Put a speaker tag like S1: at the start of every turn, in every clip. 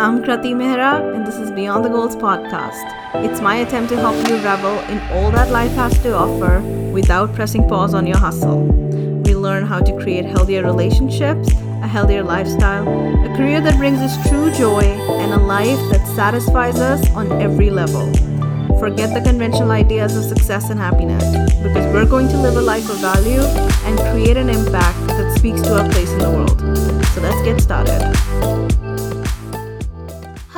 S1: I'm Krati Mehra, and this is Beyond the Goals podcast. It's my attempt to help you revel in all that life has to offer without pressing pause on your hustle. We learn how to create healthier relationships, a healthier lifestyle, a career that brings us true joy, and a life that satisfies us on every level. Forget the conventional ideas of success and happiness because we're going to live a life of value and create an impact that speaks to our place in the world. So let's get started.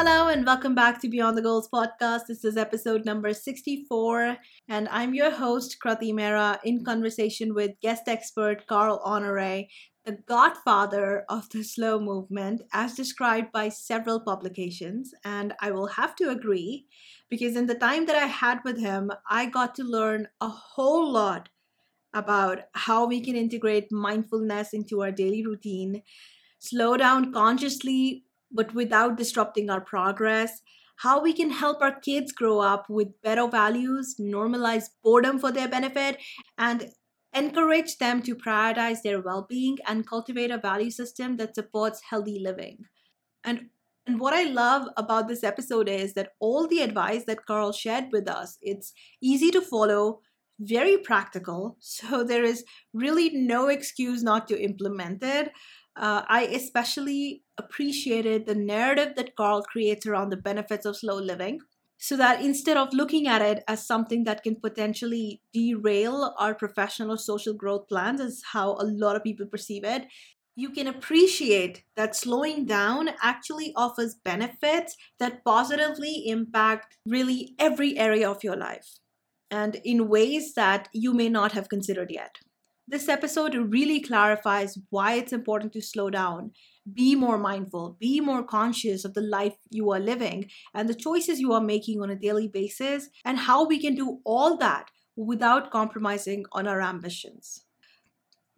S1: Hello, and welcome back to Beyond the Goals podcast. This is episode number 64, and I'm your host, Krati Mehra, in conversation with guest expert Carl Honoré, the godfather of the slow movement, as described by several publications. And I will have to agree because in the time that I had with him, I got to learn a whole lot about how we can integrate mindfulness into our daily routine, slow down consciously but without disrupting our progress, how we can help our kids grow up with better values, normalize boredom for their benefit, and encourage them to prioritize their well being and cultivate a value system that supports healthy living. And and what I love about this episode is that all the advice that Carl shared with us, it's easy to follow, very practical, so there is really no excuse not to implement it uh, I especially appreciated the narrative that Carl creates around the benefits of slow living. So that instead of looking at it as something that can potentially derail our professional social growth plans, is how a lot of people perceive it, you can appreciate that slowing down actually offers benefits that positively impact really every area of your life and in ways that you may not have considered yet. This episode really clarifies why it's important to slow down, be more mindful, be more conscious of the life you are living and the choices you are making on a daily basis, and how we can do all that without compromising on our ambitions.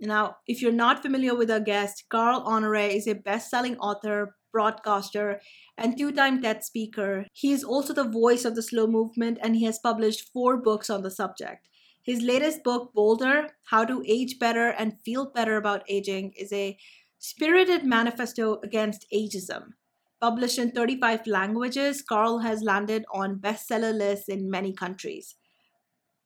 S1: Now, if you're not familiar with our guest, Carl Honoré is a best selling author, broadcaster, and two time TED speaker. He is also the voice of the slow movement and he has published four books on the subject. His latest book, Bolder How to Age Better and Feel Better About Aging, is a spirited manifesto against ageism. Published in 35 languages, Carl has landed on bestseller lists in many countries.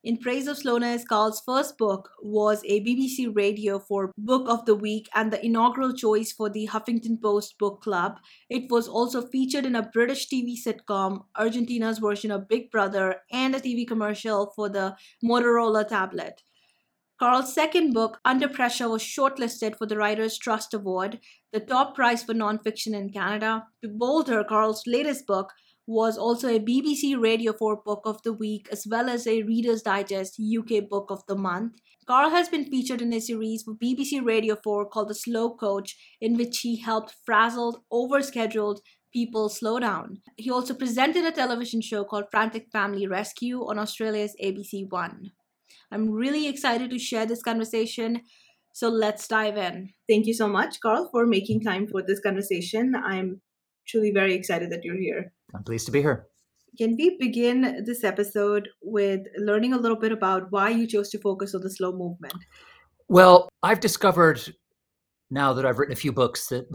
S1: In Praise of Slowness, Carl's first book was a BBC Radio 4 Book of the Week and the inaugural choice for the Huffington Post Book Club. It was also featured in a British TV sitcom, Argentina's version of Big Brother, and a TV commercial for the Motorola tablet. Carl's second book, Under Pressure, was shortlisted for the Writers' Trust Award, the top prize for nonfiction in Canada. To Bolder, Carl's latest book, was also a BBC Radio 4 Book of the Week as well as a Reader's Digest UK Book of the Month. Carl has been featured in a series for BBC Radio 4 called The Slow Coach, in which he helped frazzled, overscheduled people slow down. He also presented a television show called Frantic Family Rescue on Australia's ABC One. I'm really excited to share this conversation. So let's dive in. Thank you so much, Carl, for making time for this conversation. I'm truly very excited that you're here.
S2: I'm pleased to be here.
S1: Can we begin this episode with learning a little bit about why you chose to focus on the slow movement?
S2: Well, I've discovered now that I've written a few books that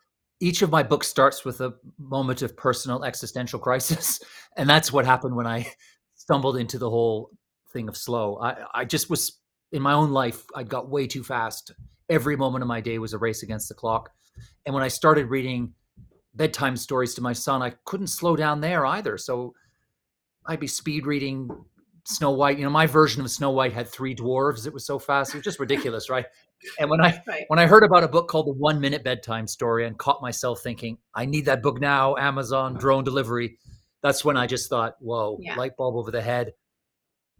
S2: each of my books starts with a moment of personal existential crisis. And that's what happened when I stumbled into the whole thing of slow. I, I just was in my own life, I got way too fast. Every moment of my day was a race against the clock. And when I started reading bedtime stories to my son, I couldn't slow down there either. So I'd be speed reading Snow White. You know, my version of Snow White had three dwarves. It was so fast. It was just ridiculous, right? And when I right. when I heard about a book called The One Minute Bedtime Story and caught myself thinking, I need that book now, Amazon drone delivery. That's when I just thought, whoa, yeah. light bulb over the head.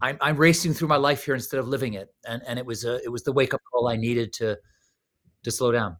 S2: I'm, I'm racing through my life here instead of living it, and and it was a it was the wake up call I needed to to slow down.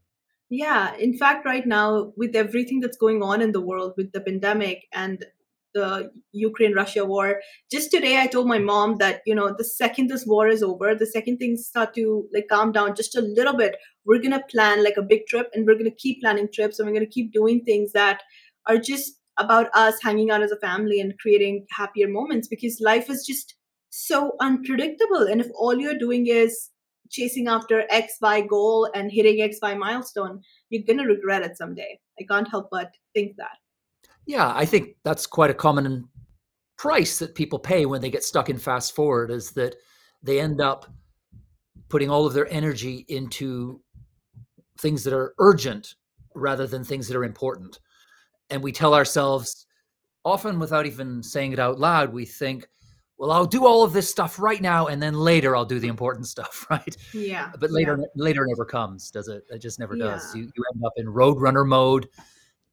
S1: Yeah, in fact, right now, with everything that's going on in the world with the pandemic and the Ukraine Russia war, just today I told my mom that, you know, the second this war is over, the second things start to like calm down just a little bit, we're going to plan like a big trip and we're going to keep planning trips and we're going to keep doing things that are just about us hanging out as a family and creating happier moments because life is just so unpredictable. And if all you're doing is chasing after X, Y goal and hitting X, Y milestone, you're going to regret it someday. I can't help but think that.
S2: Yeah, I think that's quite a common price that people pay when they get stuck in fast forward is that they end up putting all of their energy into things that are urgent rather than things that are important. And we tell ourselves, often without even saying it out loud, we think, well, I'll do all of this stuff right now, and then later I'll do the important stuff, right?
S1: Yeah.
S2: But later,
S1: yeah.
S2: later never comes, does it? It just never does.
S1: Yeah.
S2: You, you end up in roadrunner mode,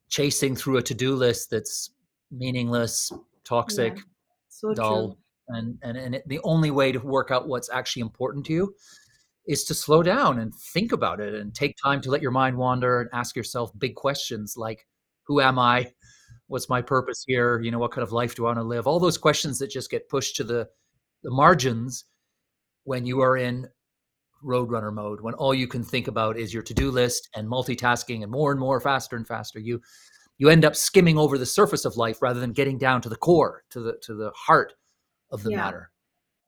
S2: chasing through a to-do list that's meaningless, toxic,
S1: Yeah. So
S2: dull,
S1: true.
S2: and and and it, the only way to work out what's actually important to you is to slow down and think about it and take time to let your mind wander and ask yourself big questions like who am i what's my purpose here you know what kind of life do i want to live all those questions that just get pushed to the the margins when you are in roadrunner mode when all you can think about is your to-do list and multitasking and more and more faster and faster you you end up skimming over the surface of life rather than getting down to the core to the to the heart of the
S1: Yeah.
S2: matter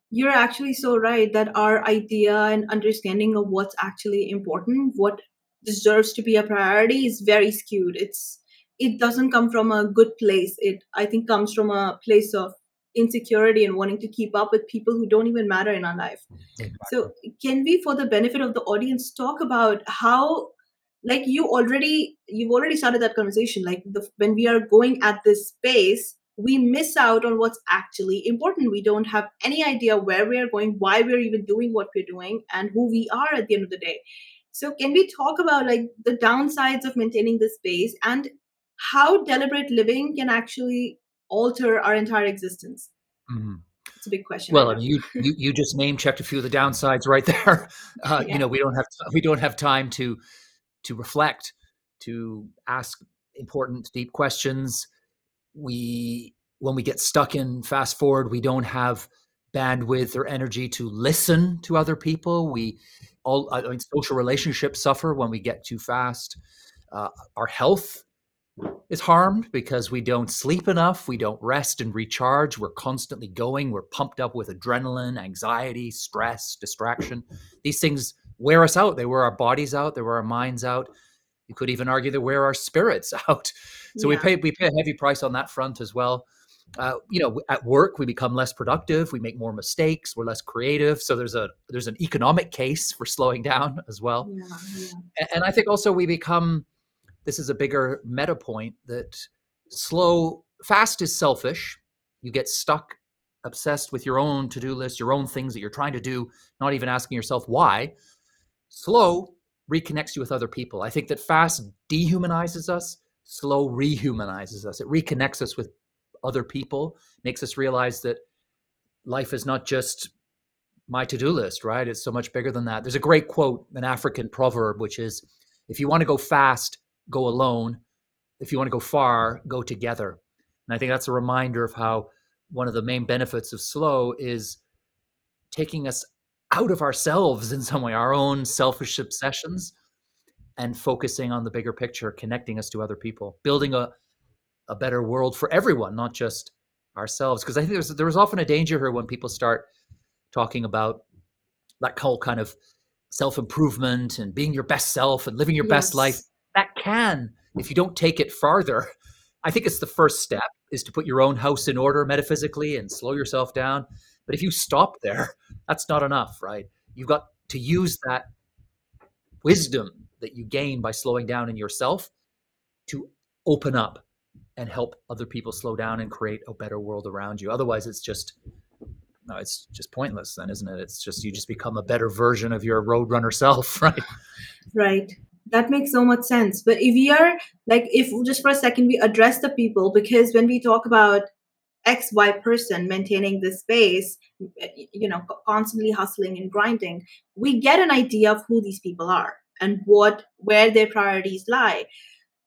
S1: You're actually so right that our idea and understanding of what's actually important, what deserves to be a priority, is very skewed. It's it doesn't come from a good place. It I think comes from a place of insecurity and wanting to keep up with people who don't even matter in our life.
S2: Exactly.
S1: So, can we, for the benefit of the audience, talk about how, like, you already you've already started that conversation. Like, the when we are going at this space, we miss out on what's actually important. We don't have any idea where we are going, why we're even doing what we're doing, and who we are at the end of the day. So, can we talk about like the downsides of maintaining this space and how deliberate living can actually alter our entire existence?
S2: Mhm.
S1: It's a big question.
S2: Well, I
S1: know.
S2: mean, you you you just name checked a few of the downsides right there. Uh,
S1: Yeah.
S2: you know, we don't have we don't have time to to reflect, to ask important, deep questions. We when we get stuck in fast forward, we don't have bandwidth or energy to listen to other people. We all I mean, social relationships suffer when we get too fast. Uh, our health is harmed because we don't sleep enough, we don't rest and recharge, we're constantly going, we're pumped up with adrenaline, anxiety, stress, distraction. These things wear us out. They wear our bodies out, they wear our minds out. You could even argue they wear our spirits out. So we pay we pay a heavy price on that front as well. Uh, you know, at work we become less productive, we make more mistakes, we're less creative. So there's a there's an economic case for slowing down as well.
S1: Yeah. Yeah.
S2: And I think also we become this is a bigger meta point that slow fast is selfish. You get stuck obsessed with your own to-do list, your own things that you're trying to do, not even asking yourself why. Slow reconnects you with other people. I think that fast dehumanizes us, slow rehumanizes us. It reconnects us with other people, makes us realize that life is not just my to-do list, right? It's so much bigger than that. There's a great quote, an African proverb, which is if you want to go fast, go alone. If you want to go far, go together. And I think that's a reminder of how one of the main benefits of slow is taking us out of ourselves in some way, our own selfish obsessions, and focusing on the bigger picture, connecting us to other people, building a, a better world for everyone, not just ourselves. Because I think there's there was often a danger here when people start talking about that whole kind of self improvement and being your best self and living your best life. That can, if you don't take it farther, I think it's the first step is to put your own house in order metaphysically and slow yourself down. But if you stop there, that's not enough, right? You've got to use that wisdom that you gain by slowing down in yourself to open up and help other people slow down and create a better world around you. Otherwise, it's just no, it's just pointless then, isn't it? It's just you just become a better version of your roadrunner self, right?
S1: Right. That makes so much sense. But if we are like, if just for a second we address the people, because when we talk about X, Y person maintaining this space, you know, constantly hustling and grinding, we get an idea of who these people are and what, where their priorities lie.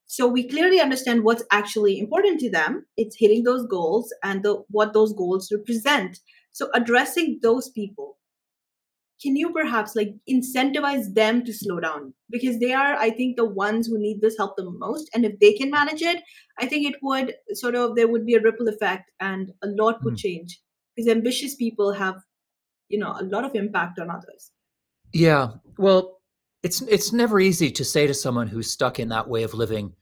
S1: So we clearly understand what's actually important to them. It's hitting those goals and the, what those goals represent. So addressing those people can you perhaps like incentivize them to slow down because they are i think the ones who need this help the most and if they can manage it i think it would sort of there would be a ripple effect and a lot would
S2: Mm.
S1: change because ambitious people have you know a lot of impact on others
S2: Yeah. Well, it's it's never easy to say to someone who's stuck in that way of living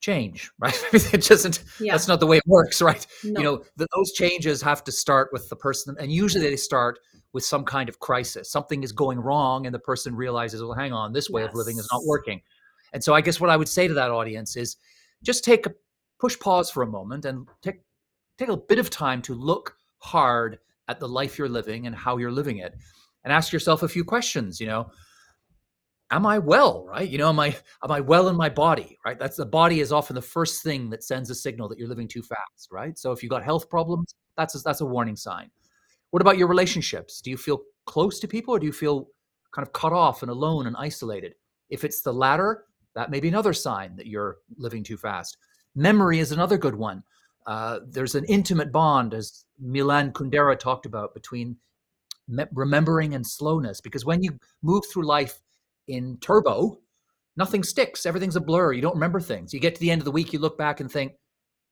S2: change, right? it doesn't.
S1: Yeah.
S2: That's not the way it works, right?
S1: No.
S2: You know, the, those changes have to start with the person, and usually they start with some kind of crisis. Something is going wrong, and the person realizes, well, hang on, this way of living is not working. And so, I guess what I would say to that audience is, just take a push pause for a moment and take take a bit of time to look hard at the life you're living and how you're living it, and ask yourself a few questions. You know, am I well, right? You know, am I am I well in my body, right? That's the body is often the first thing that sends a signal that you're living too fast, right? So if you've got health problems, that's a, that's a warning sign. What about your relationships? Do you feel close to people or do you feel kind of cut off and alone and isolated? If it's the latter, that may be another sign that you're living too fast. Memory is another good one. Uh, there's an intimate bond, as Milan Kundera talked about, between me- remembering and slowness. Because when you move through life in turbo, nothing sticks. Everything's a blur. You don't remember things. You get to the end of the week, you look back and think,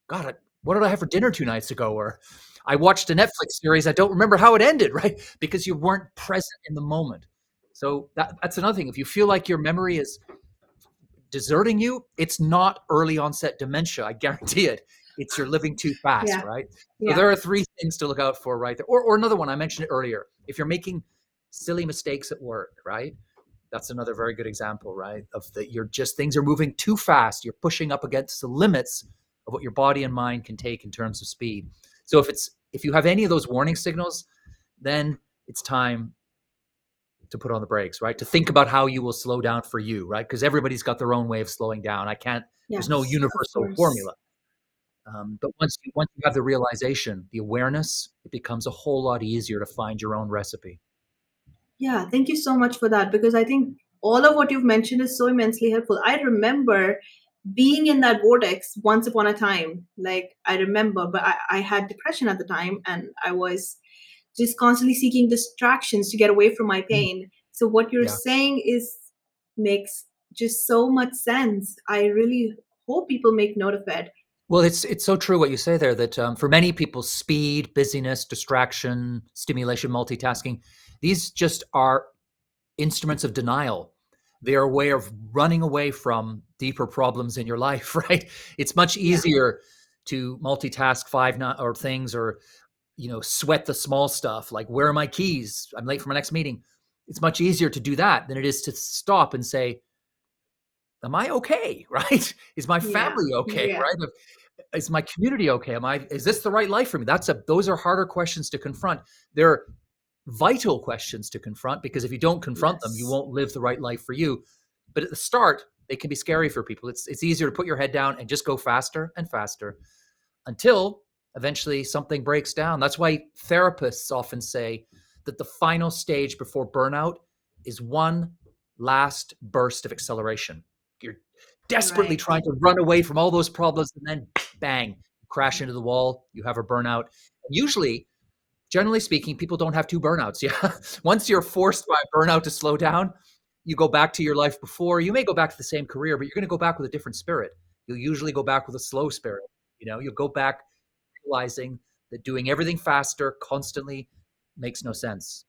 S2: God, what did I have for dinner two nights ago? Or I watched a Netflix series. I don't remember how it ended, right? Because you weren't present in the moment. So that, that's another thing. If you feel like your memory is deserting you, it's not early onset dementia. I guarantee it. It's you're living too fast,
S1: Yeah.
S2: right? So
S1: Yeah.
S2: there are three things to look out for right there. Or, or another one, I mentioned it earlier. If you're making silly mistakes at work, right? That's another very good example, right? Of that you're just things are moving too fast. You're pushing up against the limits of what your body and mind can take in terms of speed. So if it's if you have any of those warning signals, then it's time to put on the brakes, right? To think about how you will slow down for you, right? Because everybody's got their own way of slowing down. I can't there's no universal formula. Um, but once you once you have the realization, the awareness, it becomes a whole lot easier to find your own recipe.
S1: Yeah, thank you so much for that because I think all of what you've mentioned is so immensely helpful. I remember being in that vortex once upon a time. Like, I remember, but I, I had depression at the time and I was just constantly seeking distractions to get away from my pain. So, what you're
S2: Yeah.
S1: saying is makes just so much sense. I really hope people make note of it.
S2: Well, it's it's so true what you say there that um, for many people, speed, busyness, distraction, stimulation, multitasking, these just are instruments of denial. They are a way of running away from deeper problems in your life, right? It's much
S1: Yeah.
S2: easier to multitask five no- or things or you know sweat the small stuff like where are my keys? I'm late for my next meeting. It's much easier to do that than it is to stop and say, "Am I okay? Right? Is my
S1: Yeah.
S2: family okay?
S1: Yeah.
S2: Right? is my community okay am i is this the right life for me that's a those are harder questions to confront they're vital questions to confront because if you don't confront them you won't live the right life for you. But at the start they can be scary for people. It's it's easier to put your head down and just go faster and faster until eventually something breaks down. That's why therapists often say that the final stage before burnout is one last burst of acceleration. You're desperately
S1: Right.
S2: trying to run away from all those problems and then bang crash into the wall you have a burnout. Usually generally speaking people don't have two burnouts yeah. Once you're forced by burnout to slow down you go back to your life before you may go back to the same career but you're going to go back with a different spirit. You'll usually go back with a slow spirit you know? You'll go back realizing that doing everything faster constantly makes no sense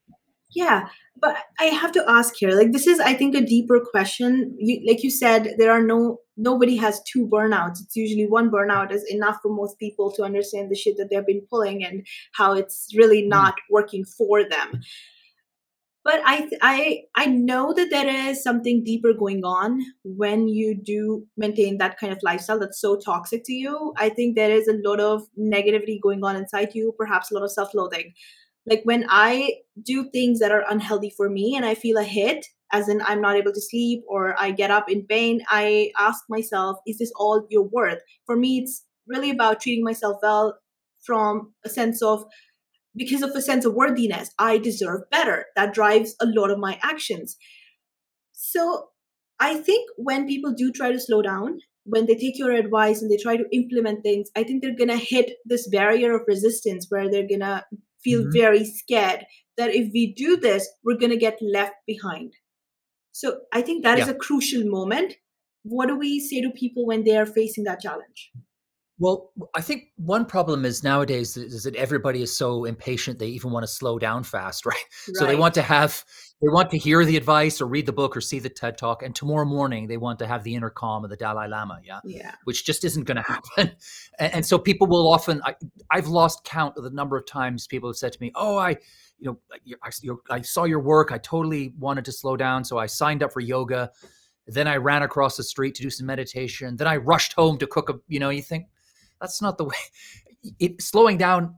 S1: Yeah, but I have to ask here. Like, this is, I think, a deeper question. You, like you said, there are no nobody has two burnouts. It's usually one burnout is enough for most people to understand the shit that they've been pulling and how it's really
S2: Mm.
S1: not working for them. But I, I, I know that there is something deeper going on when you do maintain that kind of lifestyle that's so toxic to you. I think there is a lot of negativity going on inside you, perhaps a lot of self-loathing like when i do things that are unhealthy for me and i feel a hit as in i'm not able to sleep or i get up in pain i ask myself is this all your worth? For me it's really about treating myself well from a sense of because of a sense of worthiness i deserve better. That drives a lot of my actions. So i think when people do try to slow down when they take your advice and they try to implement things i think they're gonna hit this barrier of resistance where they're gonna feel
S2: Mhm.
S1: very scared that if we do this, we're going to get left behind. So I think that is
S2: Yeah.
S1: a crucial moment. What do we say to people when they are facing that challenge?
S2: Well, I think one problem is nowadays is that everybody is so impatient they even want to slow down fast, right? So they want to have they want to hear the advice or read the book or see the TED talk, and tomorrow morning they want to have the inner calm of the Dalai Lama, yeah,
S1: Yeah.
S2: which just isn't going to happen. And, and so people will often I, I've lost count of the number of times people have said to me, "Oh, I, you know, I, I, I saw your work. I totally wanted to slow down, so I signed up for yoga." Then I ran across the street to do some meditation. Then I rushed home to cook a, you know, you think that's not the way. It, slowing down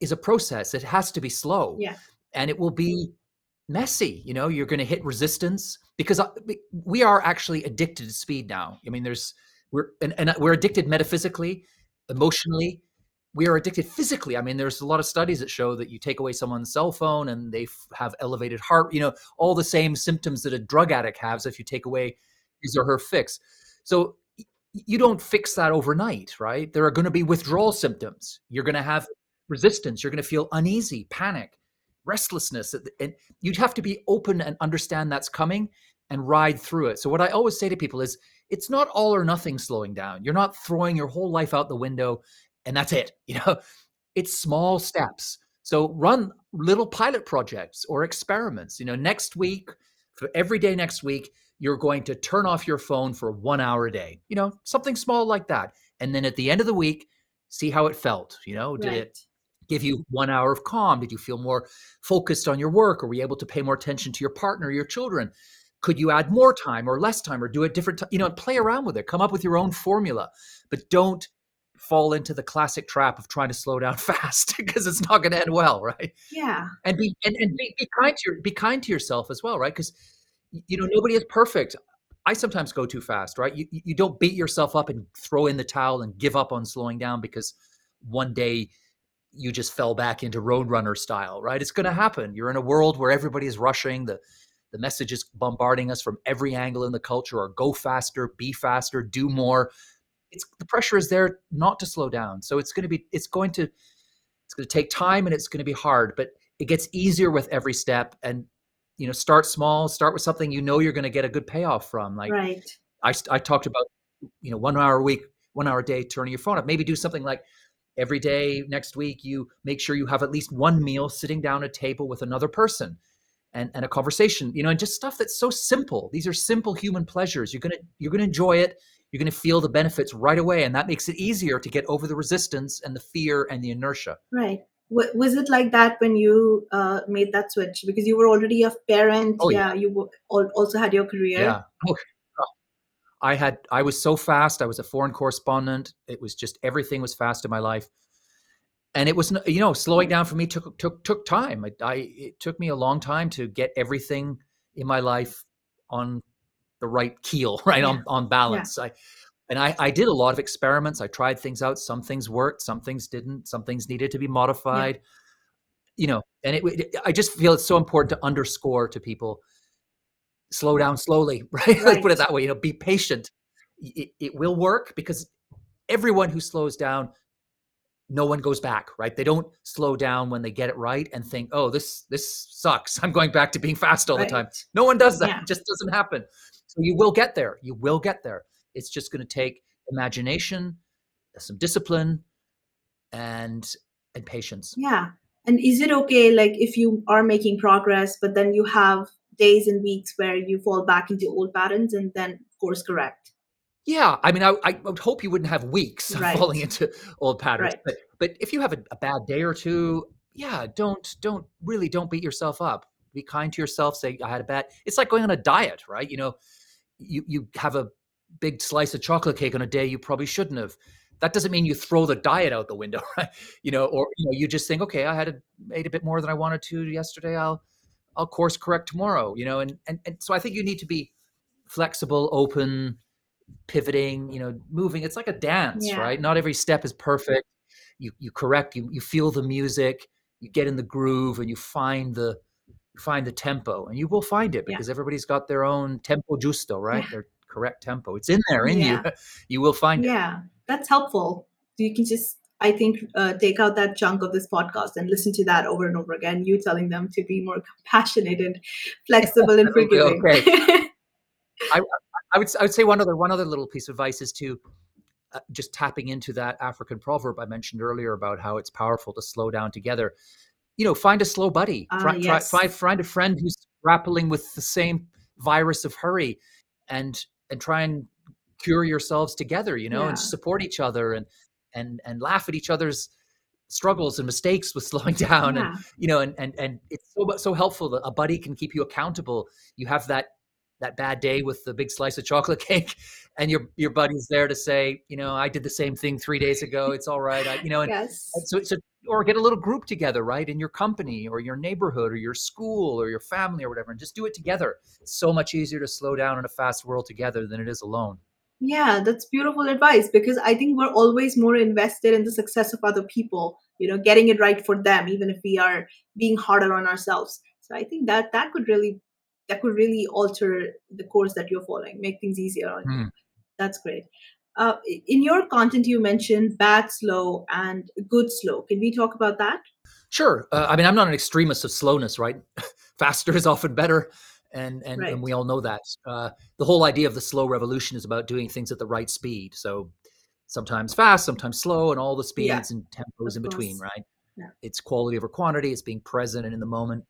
S2: is a process. It has to be slow.
S1: Yeah.
S2: And it will be messy. You know, you're going to hit resistance because uh, we are actually addicted to speed now. I mean, there's, we're, and, and we're addicted metaphysically, emotionally. We are addicted physically. I mean, there's a lot of studies that show that you take away someone's cell phone and they f- have elevated heart, you know, all the same symptoms that a drug addict has if you take away his or her fix. So you don't fix that overnight, right? There are going to be withdrawal symptoms. You're going to have resistance. You're going to feel uneasy, panic, restlessness. And you'd have to be open and understand that's coming and ride through it. So, what I always say to people is it's not all or nothing slowing down. You're not throwing your whole life out the window and that's it. You know, it's small steps. So, run little pilot projects or experiments. You know, next week, for every day next week, you're going to turn off your phone for one hour a day, you know, something small like that. And then at the end of the week, see how it felt. You know, did
S1: Right.
S2: it give you one hour of calm? Did you feel more focused on your work? Or were you able to pay more attention to your partner, your children? Could you add more time or less time or do it different? T- you know, play around with it. Come up with your own formula, but don't fall into the classic trap of trying to slow down fast because it's not going to end well, right?
S1: Yeah.
S2: and be and, and be, be kind to your, be kind to yourself as well right because you know nobody is perfect. I sometimes go too fast right? You, you don't beat yourself up and throw in the towel and give up on slowing down because one day you just fell back into roadrunner style right? It's going to mm-hmm. happen. You're in a world where everybody is rushing. The the message is bombarding us from every angle in the culture or go faster be faster do more. It's the pressure is there not to slow down. So it's going to be it's going to it's going to take time and it's going to be hard but it gets easier with every step. And you know start small start with something you know you're going to get a good payoff from like
S1: Right.
S2: I, I talked about you know one hour a week one hour a day turning your phone up maybe do something like every day next week you make sure you have at least one meal sitting down at a table with another person and, and a conversation you know and just stuff that's so simple. These are simple human pleasures. You're gonna you're gonna enjoy it. You're gonna feel the benefits right away and that makes it easier to get over the resistance and the fear and the inertia.
S1: Right. W- was it like that when you uh, made that switch? Because you were already a parent.
S2: Oh, yeah.
S1: yeah. You w- also had your career.
S2: Yeah. Oh, oh. I had I was so fast. I was a foreign correspondent. It was just everything was fast in my life. And it was you know, slowing down for me took took took time. I, I it took me a long time to get everything in my life on the right keel, right
S1: Yeah.
S2: on on balance. I and I, I did a lot of experiments. I tried things out. Some things worked, some things didn't. Some things needed to be modified. You know, and it, it I just feel it's so important to underscore to people slow down slowly, right? Let's put it that way. You know, be patient. It, it will work because everyone who slows down, no one goes back, right? They don't slow down when they get it right and think, "Oh, this this sucks. I'm going back to being fast all the time." No one does that.
S1: Yeah.
S2: It just doesn't happen. So you will get there. You will get there. It's just going to take imagination, some discipline, and and patience.
S1: Yeah. And is it okay, like, if you are making progress, but then you have days and weeks where you fall back into old patterns and then course correct?
S2: Yeah, I mean, I, I would hope you wouldn't have weeks
S1: Right.
S2: falling into old patterns.
S1: Right.
S2: But but if you have a, a bad day or two, yeah, don't don't really don't beat yourself up. Be kind to yourself. Say I had a bad. It's like going on a diet, right? You know, you you have a big slice of chocolate cake on a day you probably shouldn't have. That doesn't mean you throw the diet out the window, right? You know, or you know, you just think, okay, I had a, ate a bit more than I wanted to yesterday. I'll I'll course correct tomorrow. You know, and and and so I think you need to be flexible, open, pivoting, you know, moving. It's like a dance,
S1: Yeah.
S2: right? Not every step is perfect. You you correct, you you feel the music, you get in the groove and you find the you find the tempo and you will find it
S1: Yeah.
S2: because everybody's got their own tempo giusto, right?
S1: Yeah.
S2: Their correct tempo. It's in there in
S1: Yeah.
S2: you. You will find it.
S1: Yeah. That's helpful. You can just, I think, uh, take out that chunk of this podcast and listen to that over and over again. You telling them to be more compassionate and flexible and
S2: Okay,
S1: forgiving.
S2: I would I would say one other one other little piece of advice is to uh, just tapping into that African proverb I mentioned earlier about how it's powerful to slow down together. You know, find a slow buddy. Try, try,
S1: yes.
S2: try find a friend who's grappling with the same virus of hurry, and and try and cure yourselves together. You know,
S1: Yeah.
S2: and support each other and and and laugh at each other's struggles and mistakes with slowing down and you know and and and it's so so helpful that a buddy can keep you accountable you have that that bad day with the big slice of chocolate cake and your your buddy's there to say you know i did the same thing three days ago it's all right I, you know and,
S1: Yes.
S2: and so a or get a little group together right in your company or your neighborhood or your school or your family or whatever and just do it together it's so much easier to slow down in a fast world together than it is alone
S1: Yeah, that's beautiful advice because I think we're always more invested in the success of other people, you know, getting it right for them, even if we are being harder on ourselves. So I think that that could really that could really alter the course that you're following, make things easier on you.
S2: Hmm.
S1: That's great. Uh, in your content, you mentioned bad slow and good slow. Can we talk about that?
S2: Sure. Uh, I mean, I'm not an extremist of slowness, right? Faster is often better, and and,
S1: Right.
S2: and we all know that. Uh, the whole idea of the slow revolution is about doing things at the right speed. So sometimes fast, sometimes slow, and all the speeds
S1: Yeah,
S2: and tempos
S1: of
S2: in between,
S1: course.
S2: right?
S1: Yeah.
S2: It's quality over quantity. It's being present and in the moment.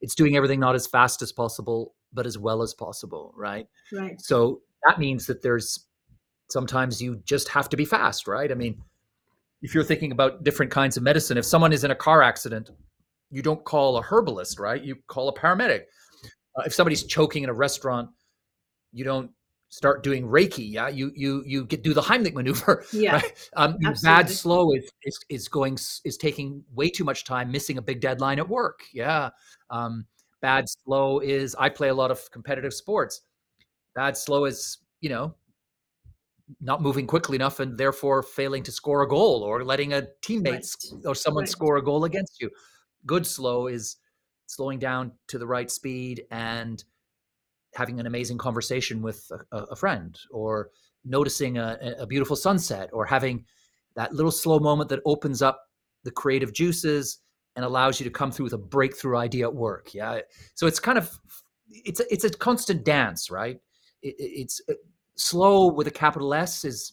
S2: It's doing everything not as fast as possible, but as well as possible, right?
S1: Right.
S2: So that means that there's sometimes you just have to be fast, right? I mean, if you're thinking about different kinds of medicine, if someone is in a car accident, you don't call a herbalist, right? You call a paramedic. Uh, if somebody's choking in a restaurant, you don't start doing Reiki. Yeah, you you you get do the Heimlich maneuver.
S1: Yeah.
S2: Right? Um, bad slow is, is is going is taking way too much time, missing a big deadline at work. Yeah. Um, bad slow is I play a lot of competitive sports. Bad slow is you know not moving quickly enough and therefore failing to score a goal or letting a teammate
S1: Right.
S2: sc- or someone
S1: Right.
S2: score a goal against you. Good slow is slowing down to the right speed and having an amazing conversation with a, a friend or noticing a, a- beautiful sunset or having that little slow moment that opens up the creative juices and allows you to come through with a breakthrough idea at work yeah? So it's kind of it's a, it's a constant dance right? It- it's uh, slow with a capital s is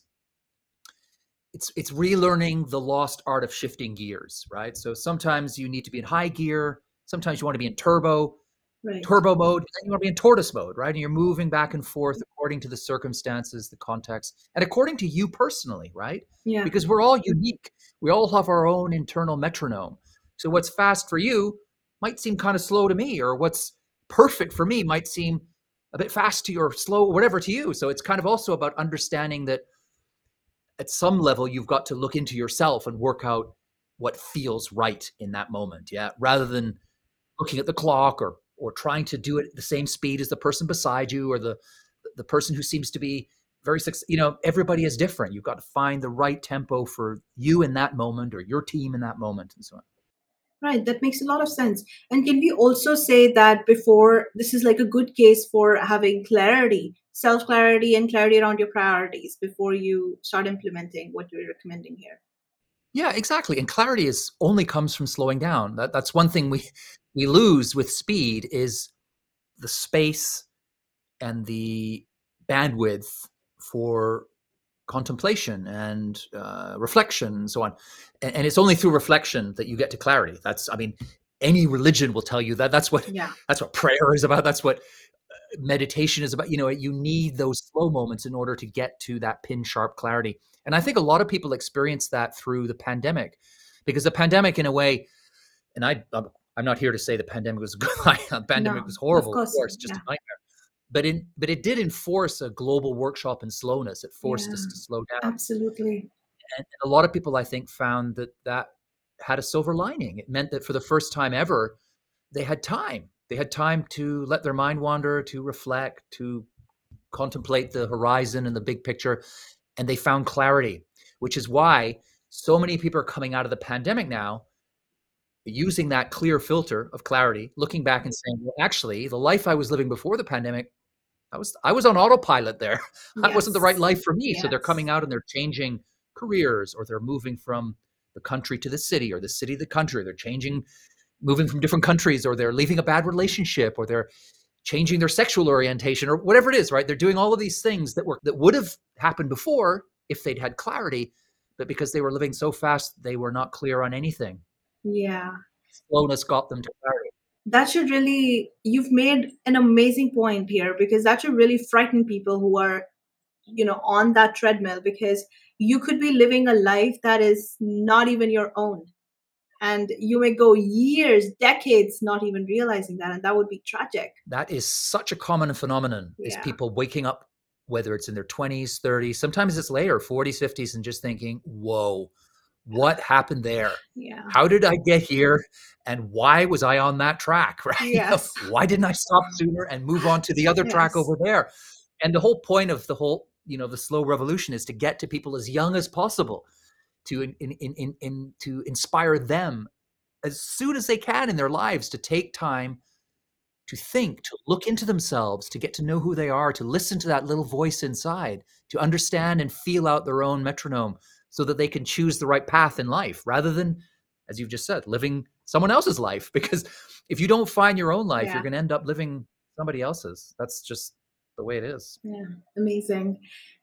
S2: it's it's relearning the lost art of shifting gears right? So sometimes you need to be in high gear sometimes you want to be in turbo
S1: Right.
S2: turbo mode, then you want to be in tortoise mode, right? And you're moving back and forth mm-hmm. according to the circumstances, the context, and according to you personally, right?
S1: Yeah.
S2: Because we're all unique. We all have our own internal metronome. So what's fast for you might seem kind of slow to me, or what's perfect for me might seem a bit fast to you or slow, whatever to you. So it's kind of also about understanding that at some level you've got to look into yourself and work out what feels right in that moment. Yeah. Rather than looking at the clock or or trying to do it at the same speed as the person beside you or the the person who seems to be very successful. You know, everybody is different. You've got to find the right tempo for you in that moment or your team in that moment and so on.
S1: Right, that makes a lot of sense. And can we also say that before this is like a good case for having clarity, self clarity, and clarity around your priorities before you start implementing what you're recommending here?
S2: Yeah, exactly. And clarity is only comes from slowing down. That that's one thing we we lose with speed is the space and the bandwidth for contemplation and uh, reflection and so on. And, and it's only through reflection that you get to clarity. That's I mean, any religion will tell you that. That's what
S1: Yeah,
S2: that's what prayer is about. That's what uh, meditation is about. You know, you need those slow moments in order to get to that pin sharp clarity. And I think a lot of people experienced that through the pandemic, because the pandemic, in a way, and I, I'm- not here to say the pandemic was good. the pandemic
S1: No,
S2: was
S1: of
S2: horrible, of
S1: course,
S2: course, just
S1: yeah.
S2: a nightmare. But in, but it did enforce a global workshop in slowness. It forced us to slow down
S1: absolutely.
S2: and a lot of people i think found that that had a silver lining it meant that for the first time ever they had time they had time to let their mind wander to reflect to contemplate the horizon and the big picture and they found clarity which is why so many people are coming out of the pandemic now using that clear filter of clarity looking back and saying well actually the life i was living before the pandemic i was i was on autopilot there that wasn't the right life for me. So they're coming out and they're changing careers or they're moving from the country to the city or the city to the country. They're changing, moving from different countries or they're leaving a bad relationship or they're changing their sexual orientation or whatever it is, right? They're doing all of these things that were that would have happened before if they'd had clarity, but because they were living so fast, they were not clear on anything.
S1: Yeah.
S2: Slowness got them to clarity.
S1: That should really, you've made an amazing point here because that should really frighten people who are, you know, on that treadmill because you could be living a life that is not even your own. And you may go years, decades not even realizing that. And that would be tragic.
S2: That is such a common phenomenon is people waking up, whether it's in their 20s, 30s, sometimes it's later, 40s, 50s, and just thinking, whoa, what happened there?
S1: Yeah.
S2: How did I get here? And why was I on that track? Right?
S1: Yes.
S2: why didn't I stop sooner and move on to the other track over there? And the whole point of the whole, you know, the slow revolution is to get to people as young as possible, to in, in, in, in, to inspire them as soon as they can in their lives to take time to think, to look into themselves, to get to know who they are, to listen to that little voice inside, to understand and feel out their own metronome so that they can choose the right path in life rather than, as you've just said, living someone else's life. Because if you don't find your own life,
S1: Yeah.
S2: you're going to end up living somebody else's. That's just the way it is.
S1: Yeah, amazing.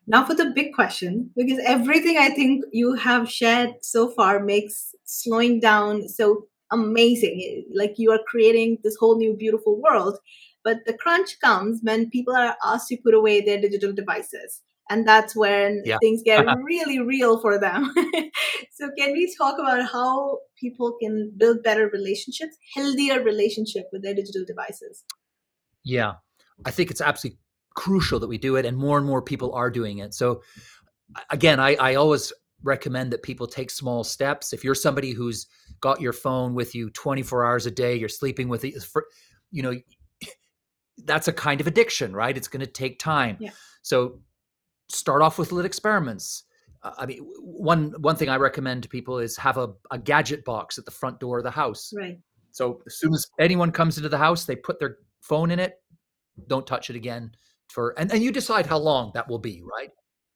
S1: Now for the big question, because everything I think you have shared so far makes slowing down so amazing. Like you are creating this whole new beautiful world. But the crunch comes when people are asked to put away their digital devices. And that's when
S2: Yeah.
S1: things get really real for them. so can we talk about how people can build better relationships, healthier relationship with their digital devices?
S2: Yeah. I think it's absolutely crucial that we do it, and more and more people are doing it. So, again, I, I always recommend that people take small steps. If you're somebody who's got your phone with you 24 hours a day, you're sleeping with it, for, you know, that's a kind of addiction, right? It's going to take time.
S1: Yeah.
S2: So, start off with little experiments. Uh, I mean, one one thing I recommend to people is have a, a gadget box at the front door of the house.
S1: Right.
S2: So as soon as anyone comes into the house, they put their phone in it. Don't touch it again for and, and you decide how long that will be, right?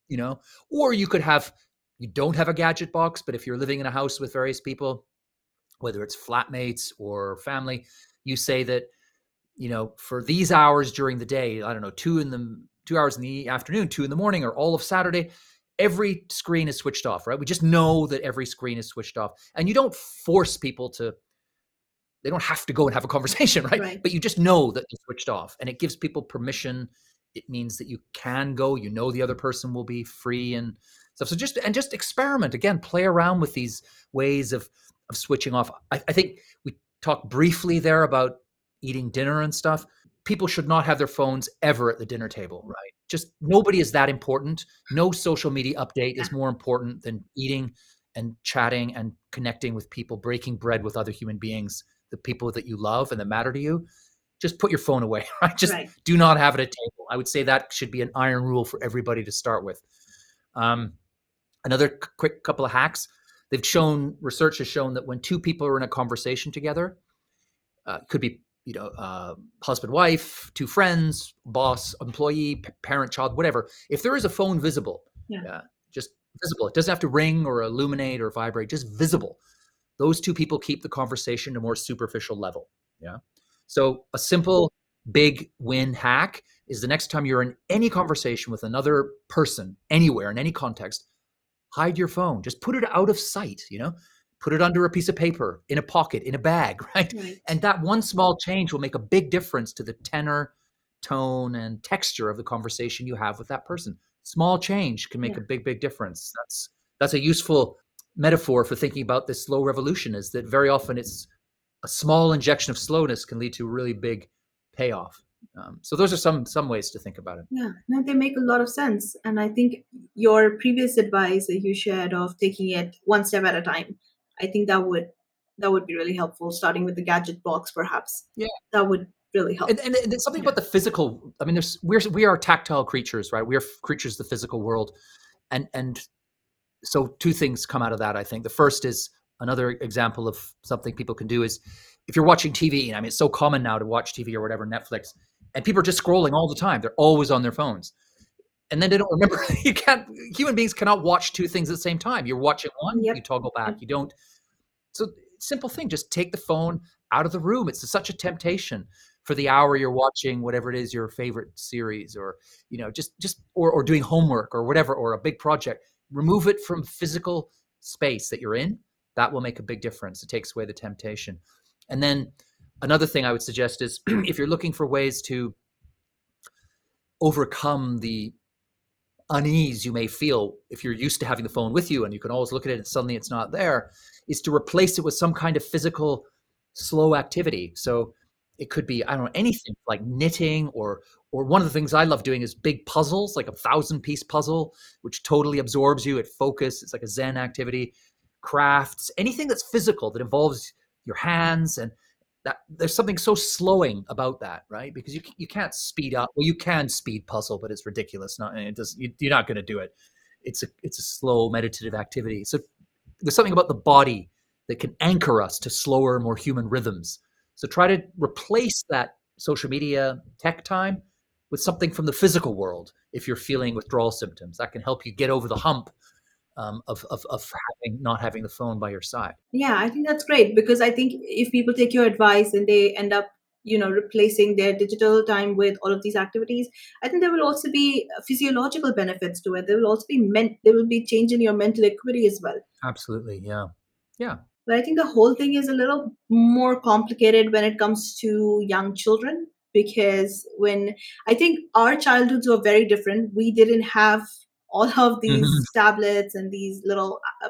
S2: You know, or you could have you don't have a gadget box, but if you're living in a house with various people, whether it's flatmates or family, you say that, you know, for these hours during the day, I don't know, two in the two hours in the afternoon, two in the morning, or all of Saturday, every screen is switched off, right? We just know that every screen is switched off. And you don't force people to they don't have to go and have a conversation, right?
S1: Right.
S2: But you just know that they're switched off. And it gives people permission. It means that you can go, you know the other person will be free and stuff. So just and just experiment again, play around with these ways of of switching off. I, I think we talked briefly there about eating dinner and stuff. People should not have their phones ever at the dinner table, mm. right? Just nobody is that important. No social media update is more important than eating and chatting and connecting with people, breaking bread with other human beings, the people that you love and that matter to you. Just put your phone away, right? Just
S1: right.
S2: do not have it at table. I would say that should be an iron rule for everybody to start with. Um, another quick couple of hacks. They've shown research has shown that when two people are in a conversation together, uh, could be you know uh, husband wife, two friends, boss, employee, p- parent, child, whatever. If there is a phone visible,
S1: Yeah.
S2: uh, just visible. It doesn't have to ring or illuminate or vibrate. Just visible. Those two people keep the conversation to a more superficial level. Yeah. So a simple big win hack is the next time you're in any conversation with another person anywhere in any context hide your phone. Just put it out of sight you know? Put it under a piece of paper in a pocket in a bag right?
S1: Right.
S2: and that one small change will make a big difference to the tenor tone and texture of the conversation you have with that person. Small change can make
S1: Yeah.
S2: a big big difference. That's that's a useful metaphor for thinking about this slow revolution is that very often it's a small injection of slowness can lead to a really big payoff um, so those are some some ways to think about it
S1: Yeah, no, they make a lot of sense. And I think your previous advice that you shared of taking it one step at a time, I think that would that would be really helpful. Starting with the gadget box, perhaps.
S2: Yeah.
S1: that would really help.
S2: and, and, and there's something
S1: Yeah.
S2: about the physical i mean there's we're we are tactile creatures right we are creatures of the physical world and and so two things come out of that i think the first is another example of something people can do is if you're watching tv and i mean it's so common now to watch tv or whatever netflix and people are just scrolling all the time. They're always on their phones. And then they don't remember. You can't human beings cannot watch two things at the same time. You're watching one
S1: Yep.
S2: you toggle back you don't. So simple thing just take the phone out of the room. It's such a temptation for the hour you're watching whatever it is your favorite series or you know just just or, or doing homework or whatever or a big project. Remove it from physical space that you're in. That will make a big difference. It takes away the temptation. And then another thing I would suggest is if you're looking for ways to overcome the unease you may feel if you're used to having the phone with you and you can always look at it and suddenly it's not there is to replace it with some kind of physical slow activity so it could be i don't know anything like knitting or or one of the things i love doing is big puzzles like a thousand piece puzzle which totally absorbs you it focus it's like a zen activity crafts anything that's physical that involves your hands and that there's something so slowing about that, right? Because you you can't speed up. Well, you can speed puzzle, but it's ridiculous. Not it does. You, you're not going to do it. It's a it's a slow meditative activity. So there's something about the body that can anchor us to slower, more human rhythms. So try to replace that social media tech time with something from the physical world if you're feeling withdrawal symptoms. That can help you get over the hump um, of, of, of having not having the phone by your side.
S1: Yeah, I think that's great because I think if people take your advice and they end up you know replacing their digital time with all of these activities i think there will also be physiological benefits to it. There will also be meant there will be change in your mental equity as well.
S2: Absolutely yeah. Yeah.
S1: But i think the whole thing is a little more complicated when it comes to young children because when i think our childhoods were very different. We didn't have all of these mm-hmm. tablets and these little uh,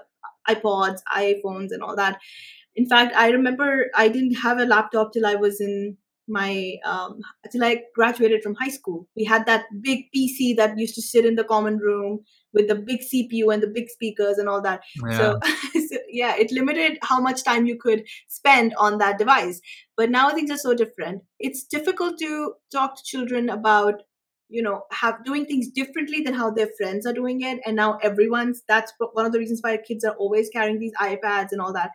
S1: iPods, iPhones, and all that. In fact, I remember I didn't have a laptop till I was in my um, till I graduated from high school. We had that big PC that used to sit in the common room with the big CPU and the big speakers and all that. Yeah. So, so, yeah, it limited how much time you could spend on that device. But now things are so different. It's difficult to talk to children about you know have doing things differently than how their friends are doing it. And now everyone's that's one of the reasons why kids are always carrying these ipads and all that.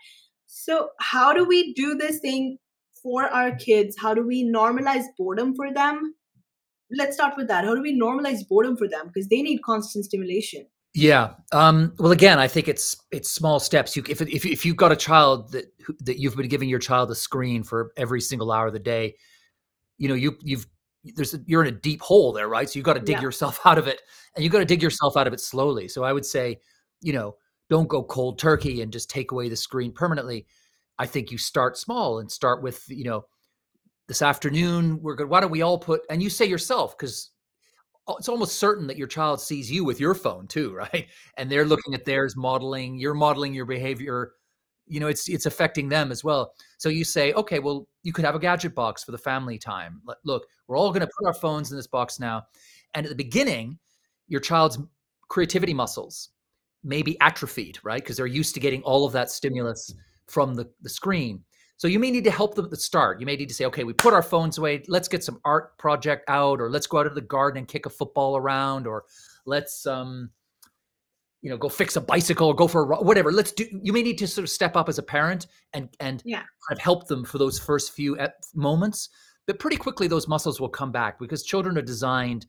S1: So how do we do this thing for our kids? How do we normalize boredom for them? Let's start with that. How do we normalize boredom for them? Because they need constant stimulation.
S2: Yeah um, well again i think it's it's small steps. You if, if, if you've got a child that that you've been giving your child a screen for every single hour of the day you know you you've there's a, you're in a deep hole there, right? So you got to dig yeah. yourself out of it, and you got to dig yourself out of it slowly. So I would say, you know, don't go cold turkey and just take away the screen permanently. I think you start small and start with, you know, this afternoon we're good. Why don't we all put and you say yourself because it's almost certain that your child sees you with your phone too, right? And they're looking at theirs, modeling. You're modeling your behavior you know it's it's affecting them as well. So you say okay well you could have a gadget box for the family time. Look we're all going to put our phones in this box now. And at the beginning your child's creativity muscles may be atrophied right? Because they're used to getting all of that stimulus from the, the screen. So you may need to help them at the start. You may need to say okay we put our phones away. Let's get some art project out or let's go out into the garden and kick a football around or let's um you know go fix a bicycle or go for a whatever let's do you may need to sort of step up as a parent and and
S1: yeah.
S2: kind of help them for those first few moments but pretty quickly those muscles will come back because children are designed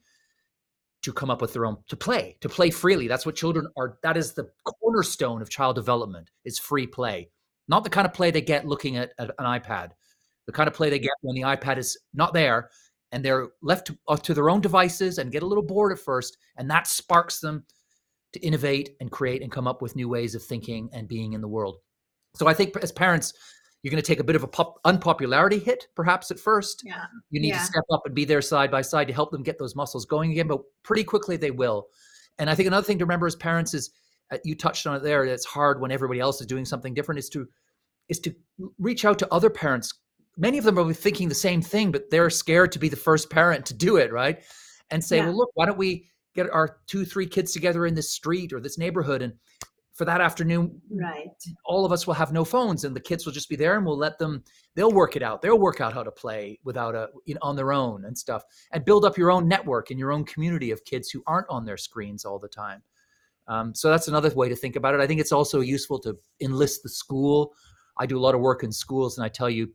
S2: to come up with their own to play to play freely. That's what children are that is the cornerstone of child development is free play. Not the kind of play they get looking at, at an ipad. The kind of play they get when the ipad is not there and they're left to, uh, to their own devices and get a little bored at first and that sparks them to innovate and create and come up with new ways of thinking and being in the world. So I think as parents, you're going to take a bit of a pop- unpopularity hit perhaps at first.
S1: Yeah.
S2: You need
S1: yeah.
S2: to step up and be there side by side to help them get those muscles going again, but pretty quickly they will. And I think another thing to remember as parents is uh, you touched on it there. It's hard when everybody else is doing something different. Is to is to reach out to other parents. Many of them are thinking the same thing, but they're scared to be the first parent to do it, right? And say, yeah. well, look, why don't we get our two, three kids together in this street or this neighborhood. And for that afternoon,
S1: right,
S2: all of us will have no phones and the kids will just be there and we'll let them, they'll work it out. They'll work out how to play without a, you know, on their own and stuff and build up your own network and your own community of kids who aren't on their screens all the time. Um, so that's another way to think about it. I think it's also useful to enlist the school. I do a lot of work in schools and I tell you,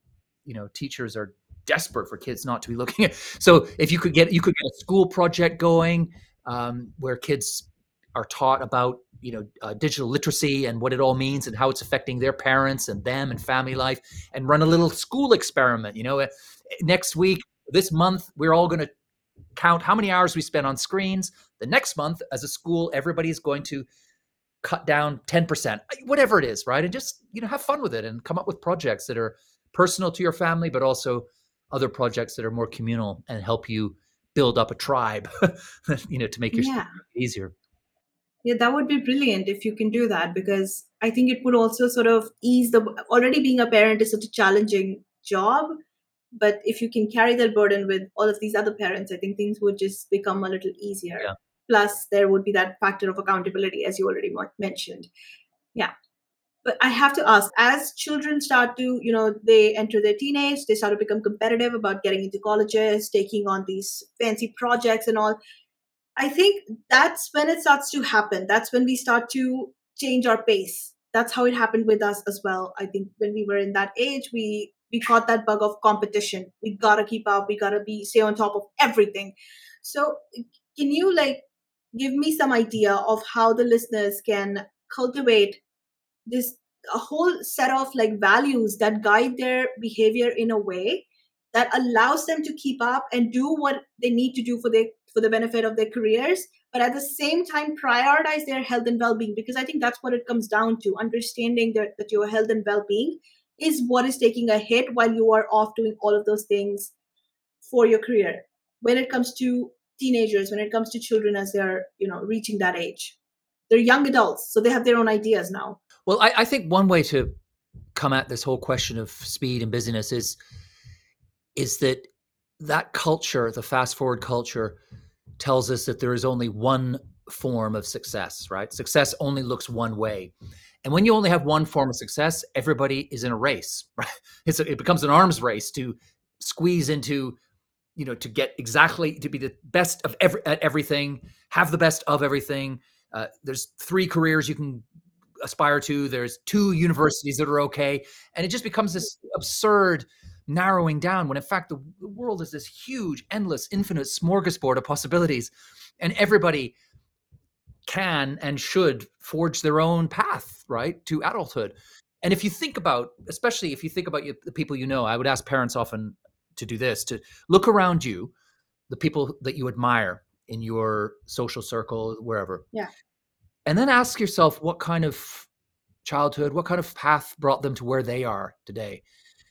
S2: you know, teachers are desperate for kids not to be looking at. So if you could get you could get a school project going, um, where kids are taught about you know uh, digital literacy and what it all means and how it's affecting their parents and them and family life and run a little school experiment you know uh, next week this month we're all going to count how many hours we spend on screens the next month as a school everybody is going to cut down 10%, whatever it is, right? And just, you know, have fun with it and come up with projects that are personal to your family, but also other projects that are more communal and help you build up a tribe, you know, to make your
S1: Yeah.
S2: easier.
S1: Yeah, that would be brilliant if you can do that because I think it would also sort of ease the already being a parent is such a challenging job. But if you can carry that burden with all of these other parents, I think things would just become a little easier.
S2: Yeah.
S1: Plus, there would be that factor of accountability, as you already mentioned. Yeah. But I have to ask, as children start to, you know, they enter their teenage, they start to become competitive about getting into colleges, taking on these fancy projects and all. I think that's when it starts to happen. That's when we start to change our pace. That's how it happened with us as well. I think when we were in that age, we we caught that bug of competition. We gotta keep up. We gotta be stay on top of everything. So, can you like give me some idea of how the listeners can cultivate this a whole set of like values that guide their behavior in a way that allows them to keep up and do what they need to do for their for the benefit of their careers but at the same time prioritize their health and well-being because i think that's what it comes down to. Understanding that, that your health and well-being is what is taking a hit while you are off doing all of those things for your career when it comes to teenagers when it comes to children as they're you know reaching that age. They're young adults so they have their own ideas now
S2: Well, I, I think one way to come at this whole question of speed and busyness is is that that culture, the fast forward culture, tells us that there is only one form of success, right? Success only looks one way. And when you only have one form of success, everybody is in a race, right? It's a, it becomes an arms race to squeeze into, you know, to get exactly to be the best of every at everything, have the best of everything. Uh, there's three careers you can aspire to. There's two universities that are okay, and it just becomes this absurd narrowing down when in fact the, the world is this huge, endless, infinite smorgasbord of possibilities, and everybody can and should forge their own path right to adulthood. And if you think about, especially if you think about the people you know, I would ask parents often to do this: to look around you, the people that you admire in your social circle, wherever,
S1: Yeah.
S2: And then ask yourself what kind of childhood, what kind of path brought them to where they are today.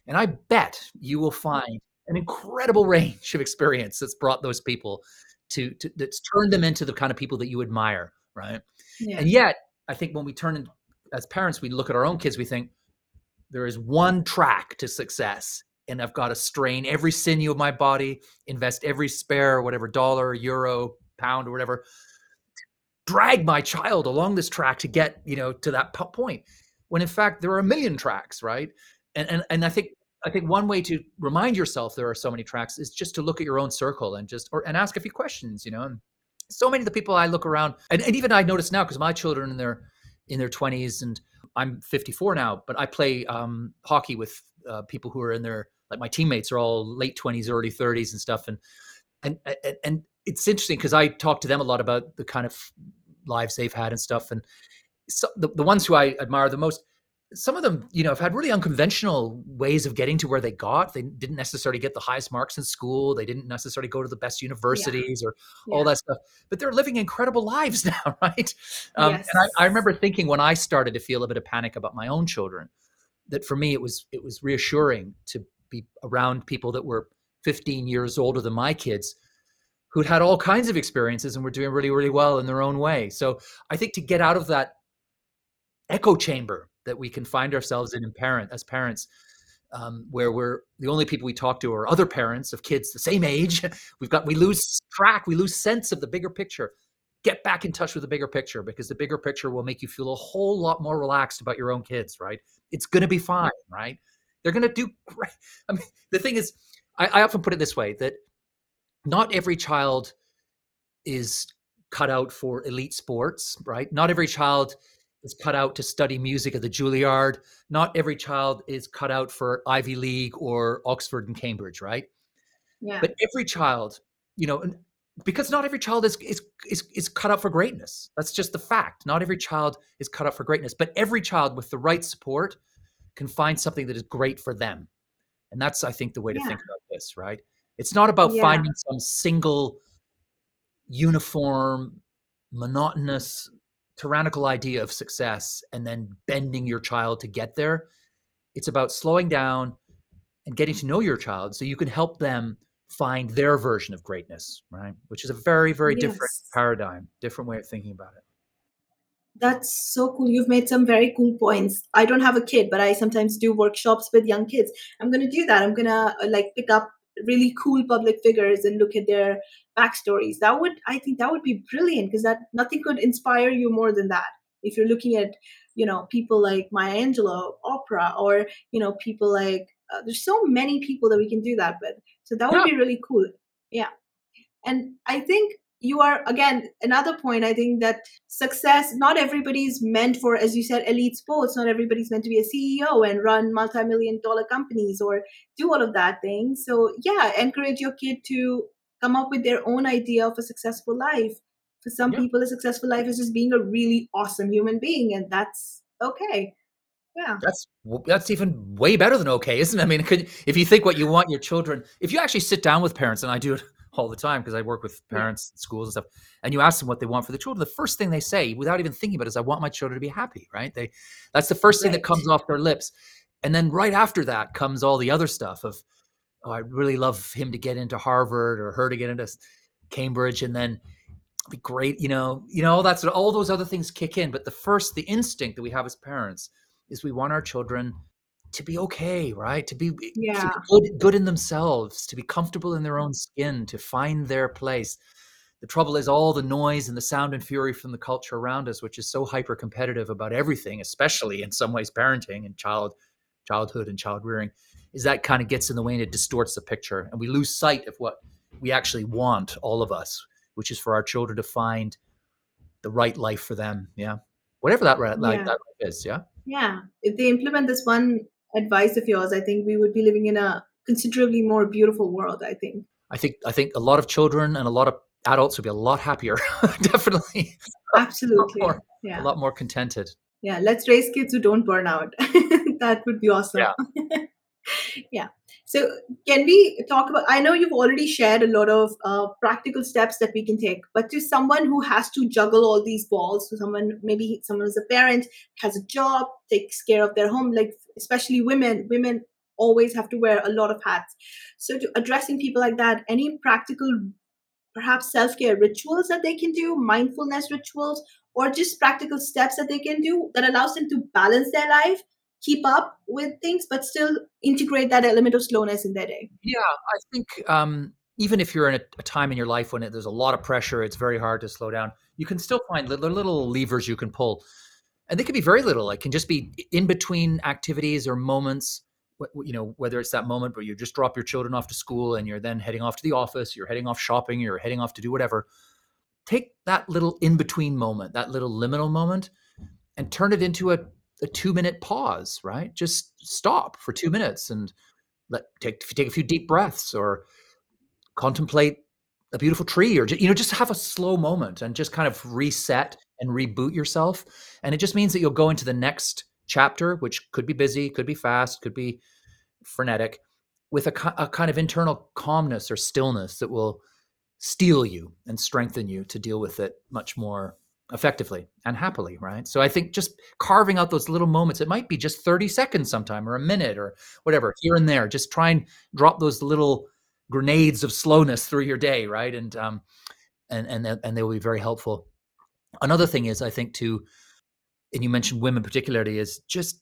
S2: And I bet you will mm. find an incredible range of experience that's brought those people to, to that's turned them into the kind of people that you admire, right?
S1: yeah
S2: And yet, I think when we turn in, as parents, we look at our own kids, we think there is one track to success. And I've got to strain every sinew of my body, invest every spare, whatever dollar, euro, pound, or whatever, drag my child along this track to get, you know, to that point. When in fact there are a million tracks, right? And and and I think I think one way to remind yourself there are so many tracks is just to look at your own circle and just or and ask a few questions, you know. And so many of the people I look around, and, and even I notice now because my children in their in their twenties, and I'm 54 now, but I play um, hockey with uh, people who are in their like my teammates are all late 20s, early 30s, and stuff, and and, and it's interesting because I talk to them a lot about the kind of lives they've had and stuff, and so the, the ones who I admire the most some of them, you know, have had really unconventional ways of getting to where they got. They didn't necessarily get the highest marks in school. They didn't necessarily go to the best universities or all that stuff. But they're living incredible lives now, right? Um, And I, I remember thinking when I started to feel a bit of panic about my own children, that for me it was it was reassuring to be around people that were 15 years older than my kids who'd had all kinds of experiences and were doing really really well in their own way. So i think to get out of that echo chamber that we can find ourselves in in parent as parents um, where we're the only people we talk to are other parents of kids the same age we've got we lose track we lose sense of the bigger picture. Get back in touch with the bigger picture because the bigger picture will make you feel a whole lot more relaxed about your own kids right? It's going to be fine right? They're going to do great. I mean the thing is I, I often put it this way that not every child is cut out for elite sports, right? Not every child is cut out to study music at the Juilliard. Not every child is cut out for Ivy League or Oxford and Cambridge, right?
S1: Yeah.
S2: But every child, you know, because not every child is is is is cut out for greatness. That's just the fact. Not every child is cut out for greatness, but every child with the right support can find something that is great for them. And that's I think the way to
S1: Yeah.
S2: think about this, right? It's not about
S1: Yeah.
S2: finding some single uniform monotonous tyrannical idea of success and then bending your child to get there. It's about slowing down and getting to know your child so you can help them find their version of greatness, right? Which is a very, very different paradigm, different way of thinking about it.
S1: That's so cool. You've made some very cool points. I don't have a kid, but I sometimes do workshops with young kids. I'm going to do that. I'm going to uh, like pick up really cool public figures and look at their backstories. That would, I think, that would be brilliant because that nothing could inspire you more than that. If you're looking at, you know, people like Maya Angelou, Oprah, or you know, people like uh, there's so many people that we can do that with. So that would
S2: Yeah.
S1: be really cool. Yeah, and I think you are again another point. I think that success not everybody's meant for as you said elite sports not everybody's meant to be a ceo and run multi-million dollar companies or do all of that thing so yeah encourage your kid to come up with their own idea of a successful life for some
S2: Yeah.
S1: people a successful life is just being a really awesome human being and that's okay yeah
S2: That's that's even way better than okay, isn't it? I mean, could, if you think what you want your children, if you actually sit down with parents, and I do it all the time because I work with
S1: Yeah.
S2: parents, in schools, and stuff, and you ask them what they want for the children, the first thing they say, without even thinking about it, is, "I want my children to be happy." Right? They, that's the first thing that comes off their lips, and then right after that comes all the other stuff of, "Oh, I'd really love him to get into Harvard or her to get into Cambridge," and then be great, you know, you know, all that's all those other things kick in. But the first, the instinct that we have as parents is we want our children to be okay, right? To be eh, to
S1: yeah
S2: be good, good in themselves, to be comfortable in their own skin, to find their place. The trouble is all the noise and the sound and fury from the culture around us, which is so hyper competitive about everything, especially in some ways parenting and child childhood and child rearing, is that kind of gets in the way and it distorts the picture. And we lose sight of what we actually want, all of us, which is for our children to find the right life for them. Yeah. Whatever that right like
S1: yeah
S2: that life is, yeah.
S1: yeah if they implement this one advice of yours i think we would be living in a considerably more beautiful world i think
S2: I think I think a lot of children and a lot of adults would be a lot happier. Definitely. A
S1: absolutely
S2: more a lot more contented.
S1: yeah let's raise kids who don't burn out that would be awesome
S2: Yeah.
S1: yeah so can we talk about i know you've already shared a lot of uh, practical steps that we can take but to someone who has to juggle all these balls to someone maybe someone who's a parent has a job takes care of their home like especially women women always have to wear a lot of hats so to addressing people like that any practical perhaps self-care rituals that they can do mindfulness rituals or just practical steps that they can do that allows them to balance their life keep up with things but still integrate that element of slowness in their day
S2: Yeah, I think um, even if you're in a, a time in your life when it, there's a lot of pressure, it's very hard to slow down. You can still find little, little levers you can pull, and they can be very little. It can just be in between activities or moments. You know, whether it's that moment where you just drop your children off to school and you're then heading off to the office, you're heading off shopping, you're heading off to do whatever. Take that little in between moment, that little liminal moment, and turn it into a, a two minute pause. Right, just stop for two minutes and let take take a few deep breaths or contemplate a beautiful tree or you know just have a slow moment and just kind of reset and reboot yourself. And it just means that you'll go into the next chapter which could be busy could be fast could be frenetic with a, a kind of internal calmness or stillness that will steel you and strengthen you to deal with it much more effectively and happily right? So i think just carving out those little moments it might be just 30 seconds sometime or a minute or whatever here and there. Just try and drop those little grenades of slowness through your day right? And um and and and they will be very helpful another thing is i think to and you mentioned women particularly is just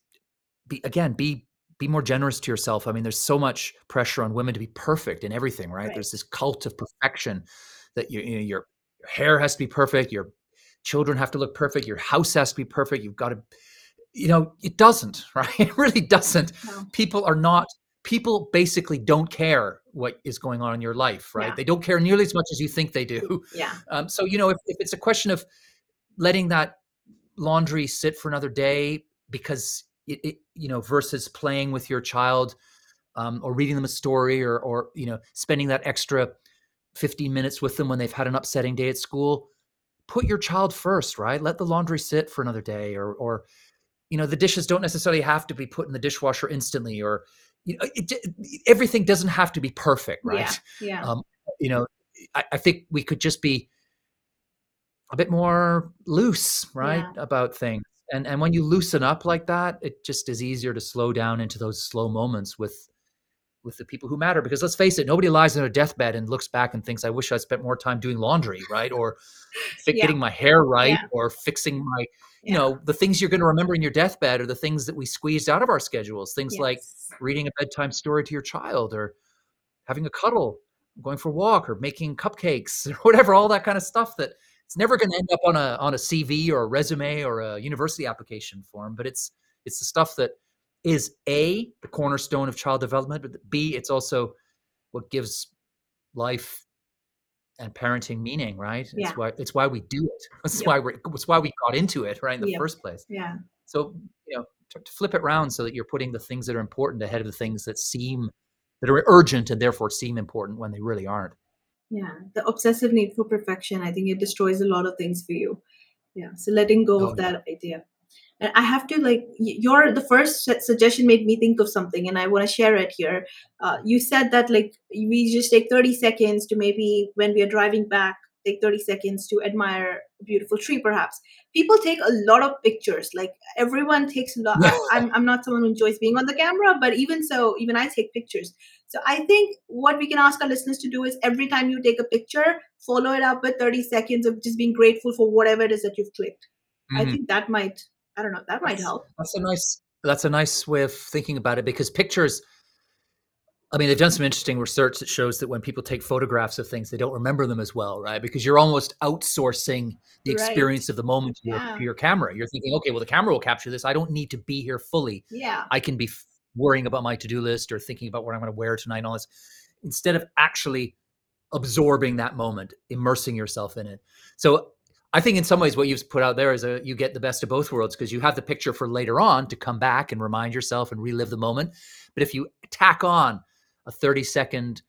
S2: be again be be more generous to yourself. I mean there's so much pressure on women to be perfect in everything right?
S1: Right.
S2: There's this cult of perfection that you, you know, your your hair has to be perfect your children have to look perfect your house has to be perfect you've got to you know it doesn't right? It really doesn't.
S1: No.
S2: People are not people basically don't care what is going on in your life right?
S1: Yeah.
S2: They don't care nearly as much as you think they do.
S1: Yeah.
S2: Um, so you know if, if it's a question of letting that laundry sit for another day because it, it you know versus playing with your child um, or reading them a story or or you know spending that extra 15 minutes with them when they've had an upsetting day at school put your child first right? Let the laundry sit for another day or or you know the dishes don't necessarily have to be put in the dishwasher instantly or you know it, it- everything doesn't have to be perfect
S1: yeah
S2: right
S1: yeah.
S2: Um, you know I, I think we could just be a bit more loose, right,
S1: Yeah.
S2: about things. And and when you loosen up like that, it just is easier to slow down into those slow moments with with the people who matter. Because let's face it, nobody lies on a deathbed and looks back and thinks, "I wish I spent more time doing laundry," right, or fi
S1: Yeah.
S2: getting my hair right,
S1: Yeah.
S2: or fixing my you know, the things you're gonna remember in your deathbed are the things that we squeezed out of our schedules. Things like reading a bedtime story to your child, or having a cuddle, going for a walk, or making cupcakes, or whatever, all that kind of stuff that it's never gonna end up on a on a CV or a resume or a university application form, but it's it's the stuff that is A, the cornerstone of child development, but B, it's also what gives life and parenting meaning, right?
S1: Yeah.
S2: It's why it's why we do it. It's
S1: Yep.
S2: why we're it's why we got into it, right, in the
S1: Yep.
S2: first place.
S1: Yeah.
S2: So, you know, to to flip it round so that you're putting the things that are important ahead of the things that seem that are urgent and therefore seem important when they really aren't.
S1: Yeah. The obsessive need for perfection, I think it destroys a lot of things for you. Yeah. So letting go
S2: Oh,
S1: of
S2: yeah.
S1: that idea. And I have to like your the first suggestion made me think of something, and I want to share it here. Uh, you said that like we just take thirty seconds to maybe when we are driving back, take thirty seconds to admire a beautiful tree. Perhaps people take a lot of pictures. Like everyone takes a lot. I, I'm I'm not someone who enjoys being on the camera, but even so, even I take pictures. So I think what we can ask our listeners to do is every time you take a picture, follow it up with thirty seconds of just being grateful for whatever it is that you've clicked. I
S2: Mhm.
S1: think that might I don't know, that might help.
S2: that's a nice that's a nice way of thinking about it because pictures I mean, they've done some interesting research that shows that when people take photographs of things, they don't remember them as well, right? Because you're almost outsourcing the
S1: Right.
S2: experience of the moment to your,
S1: Yeah.
S2: to your camera. You're thinking, okay, well, the camera will capture this. I don't need to be here fully.
S1: Yeah.
S2: I can be f- worrying about my to-do list or thinking about what I'm going to wear tonight and all this, instead of actually absorbing that moment, immersing yourself in it. So I think in some ways what you've put out there is a you get the best of both worlds because you have the picture for later on to come back and remind yourself and relive the moment. But if you tack on a 30 second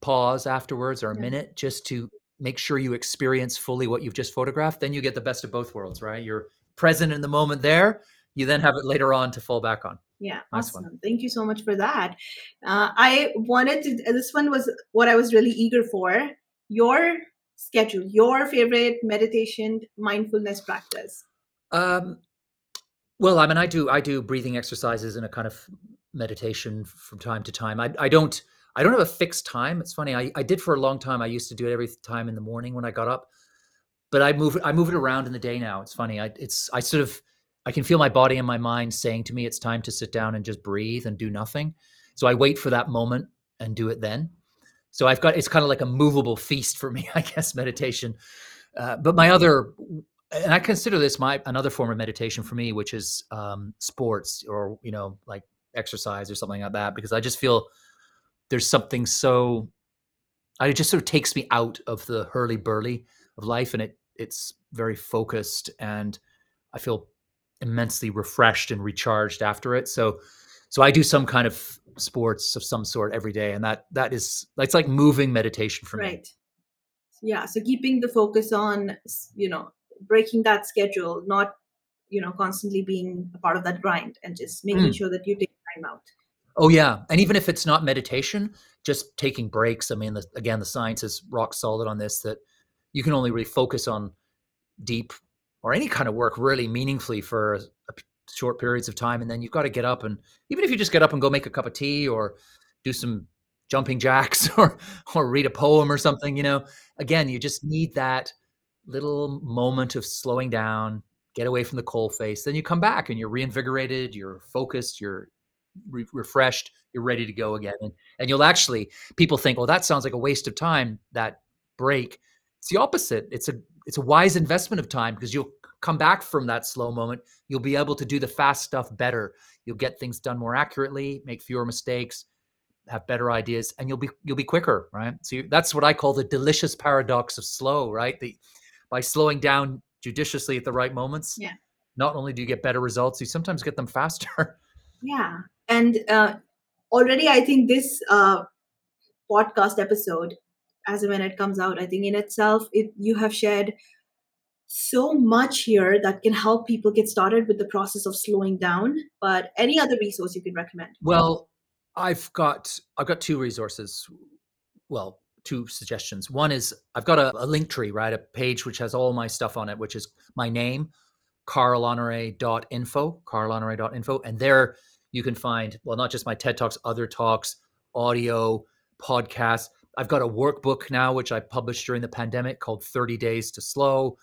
S2: pause afterwards or a
S1: Yeah.
S2: minute just to make sure you experience fully what you've just photographed, then you get the best of both worlds, right? You're present in the moment there. You then have it later on to fall back on.
S1: Yeah,
S2: Nice one.
S1: awesome. Thank you so much for that. Uh, I wanted to, this one was what I was really eager for. Your schedule, your favorite meditation, mindfulness practice.
S2: Um, well, I mean, I do I do breathing exercises in a kind of meditation from time to time. I I don't I don't have a fixed time. It's funny. I, I did for a long time. I used to do it every time in the morning when I got up, but I move I move it around in the day now. It's funny. I it's I sort of I can feel my body and my mind saying to me it's time to sit down and just breathe and do nothing. So I wait for that moment and do it then. So I've got it's kind of like a movable feast for me, I guess, meditation. Uh, but my other and I consider this my another form of meditation for me, which is um, sports or you know like exercise or something like that, because I just feel there's something so it just sort of takes me out of the hurly burly of life, and it it's very focused, and I feel immensely refreshed and recharged after it. So so I do some kind of sports of some sort every day, and that that is it's like moving meditation for me.
S1: Right. Yeah. So keeping the focus on, you know, breaking that schedule, not, you know, constantly being a part of that grind and just making
S2: Mm.
S1: sure that you take time out.
S2: Oh yeah, and even if it's not meditation, just taking breaks. I mean, the, again, the science is rock solid on this that you can only really focus on deep or any kind of work really meaningfully for a, a short periods of time, and then you've got to get up and even if you just get up and go make a cup of tea or do some jumping jacks or or read a poem or something, you know, again, you just need that little moment of slowing down, get away from the coal face. Then you come back and you're reinvigorated, you're focused, you're re- refreshed, you're ready to go again. And, and you'll actually, people think, well, that sounds like a waste of time, that break. It's the opposite. It's a it's a wise investment of time because you'll come back from that slow moment. You'll be able to do the fast stuff better. You'll get things done more accurately, make fewer mistakes, have better ideas, and you'll be you'll be quicker, right? So you, that's what I call the delicious paradox of slow, right? The by slowing down judiciously at the right moments,
S1: Yeah.
S2: not only do you get better results, you sometimes get them faster.
S1: Yeah. And uh, already, I think this uh, podcast episode, as and when it comes out, I think in itself, it you have shared so much here that can help people get started with the process of slowing down. But any other resource you could recommend?
S2: Well, I've got I've got two resources. Well, two suggestions. One is I've got a, a link tree, right? A page which has all my stuff on it, which is my name, carlhonore.info, carlhonore.info. And there you can find, well, not just my TED Talks, other talks, audio, podcasts. I've got a workbook now, which I published during the pandemic called 30 Days to Slow.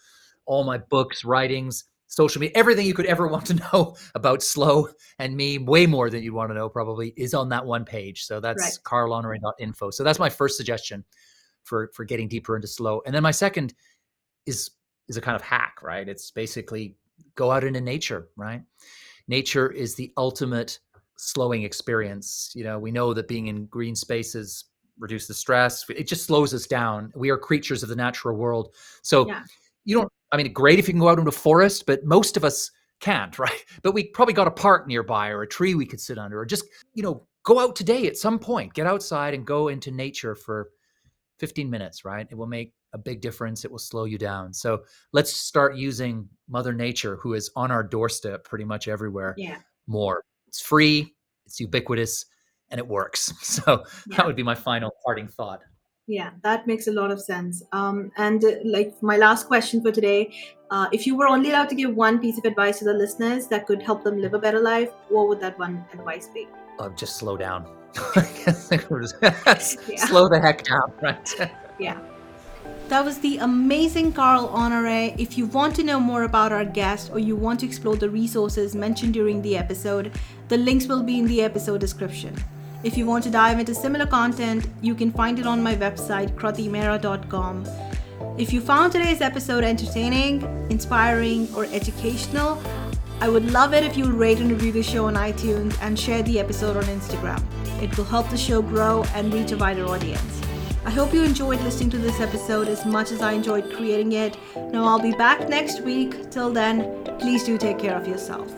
S2: All my books, writings, social media, everything you could ever want to know about slow and me, way more than you'd want to know probably, is on that one page. So that's right. carlhonore.info. So that's my first suggestion for for getting deeper into slow. And then my second is is a kind of hack, right? It's basically go out into nature, right? Nature is the ultimate slowing experience. You know, we know that being in green spaces reduce the stress. It just slows us down. We are creatures of the natural world. So yeah. you don't I mean, great if you can go out into a forest, but most of us can't, right? But we probably got a park nearby or a tree we could sit under, or just, you know, go out today at some point, get outside and go into nature for 15 minutes, right? It will make a big difference. It will slow you down. So let's start using Mother Nature, who is on our doorstep pretty much everywhere,
S1: yeah.
S2: more. It's free, it's ubiquitous, and it works. So yeah. that would be my final parting thought.
S1: Yeah, that makes a lot of sense. Um, and uh, like my last question for today, uh, if you were only allowed to give one piece of advice to the listeners that could help them live a better life, what would that one advice be?
S2: Uh, just slow down. slow the heck down, right?
S1: yeah. That was the amazing Carl Honoré. If you want to know more about our guest or you want to explore the resources mentioned during the episode, the links will be in the episode description. If you want to dive into similar content, you can find it on my website, kratimera.com. If you found today's episode entertaining, inspiring, or educational, I would love it if you would rate and review the show on iTunes and share the episode on Instagram. It will help the show grow and reach a wider audience. I hope you enjoyed listening to this episode as much as I enjoyed creating it. Now I'll be back next week. Till then, please do take care of yourself.